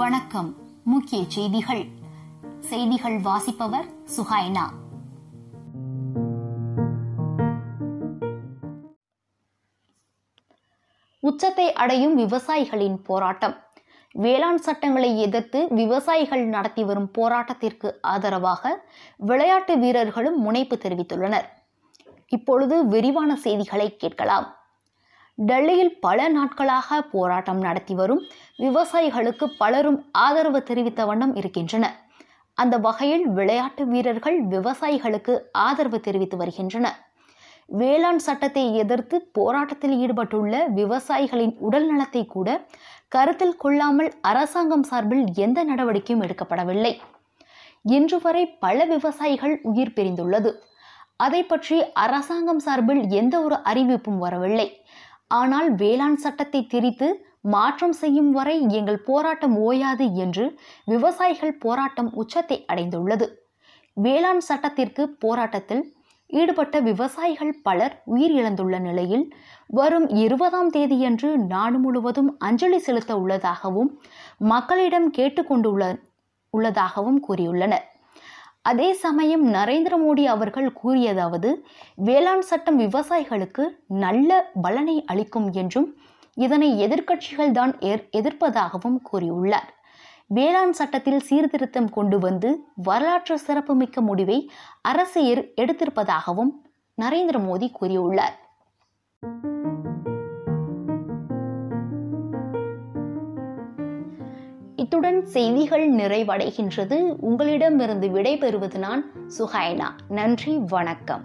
வணக்கம். முக்கிய செய்திகள். செய்திகள் வாசிப்பவர் சுஹைனா. உச்சத்தை அடையும் விவசாயிகளின் போராட்டம். வேளாண் சட்டங்களை எதிர்த்து விவசாயிகள் நடத்தி வரும் போராட்டத்திற்கு ஆதரவாக விளையாட்டு வீரர்களும் முனைப்பு தெரிவித்துள்ளனர். இப்பொழுது விரிவான செய்திகளை கேட்கலாம். டெல்லியில் பல நாட்களாக போராட்டம் நடத்தி வரும் விவசாயிகளுக்கு பலரும் ஆதரவு தெரிவித்த வண்ணம் இருக்கின்றனர் அந்த வகையில் விளையாட்டு வீரர்கள் விவசாயிகளுக்கு ஆதரவு தெரிவித்து வருகின்றனர் வேளாண் சட்டத்தை எதிர்த்து போராட்டத்தில் ஈடுபட்டுள்ள விவசாயிகளின் உடல் நலத்தை கூட கருத்தில் கொள்ளாமல் அரசாங்கம் சார்பில் எந்த நடவடிக்கையும் எடுக்கப்படவில்லை. இன்று வரை பல விவசாயிகள் உயிர் பிரிந்துள்ளது. அதை பற்றி அரசாங்கம் சார்பில் எந்த ஒரு அறிவிப்பும் வரவில்லை. ஆனால் வேளாண் சட்டத்தை திரித்து மாற்றம் செய்யும் வரை எங்கள் போராட்டம் ஓயாது என்று விவசாயிகள் போராட்டம் உச்சத்தை அடைந்துள்ளது. வேளாண் சட்டத்திற்கு போராட்டத்தில் ஈடுபட்ட விவசாயிகள் பலர் உயிரிழந்துள்ள நிலையில் வரும் இருபதாம் தேதியன்று நாடு முழுவதும் அஞ்சலி செலுத்த உள்ளதாகவும் மக்களிடம் கேட்டுக்கொண்டுள்ள உள்ளதாகவும் கூறியுள்ளனர். அதே சமயம் நரேந்திர மோடி அவர்கள் கூறியதாவது வேளாண் சட்டம் விவசாயிகளுக்கு நல்ல பலனை அளிக்கும் என்றும் இதனை எதிர்க்கட்சிகள் தான் எதிர்ப்பதாகவும் கூறியுள்ளார். வேளாண் சட்டத்தில் சீர்திருத்தம் கொண்டு வந்து வரலாற்று சிறப்புமிக்க முடிவை அரசு எடுத்திருப்பதாகவும் நரேந்திர மோடி கூறியுள்ளார். இத்துடன் செய்திகள் நிறைவடைகின்றது. உங்களிடமிருந்து விடைபெறுவது நான் சுஹைனா. நன்றி வணக்கம்.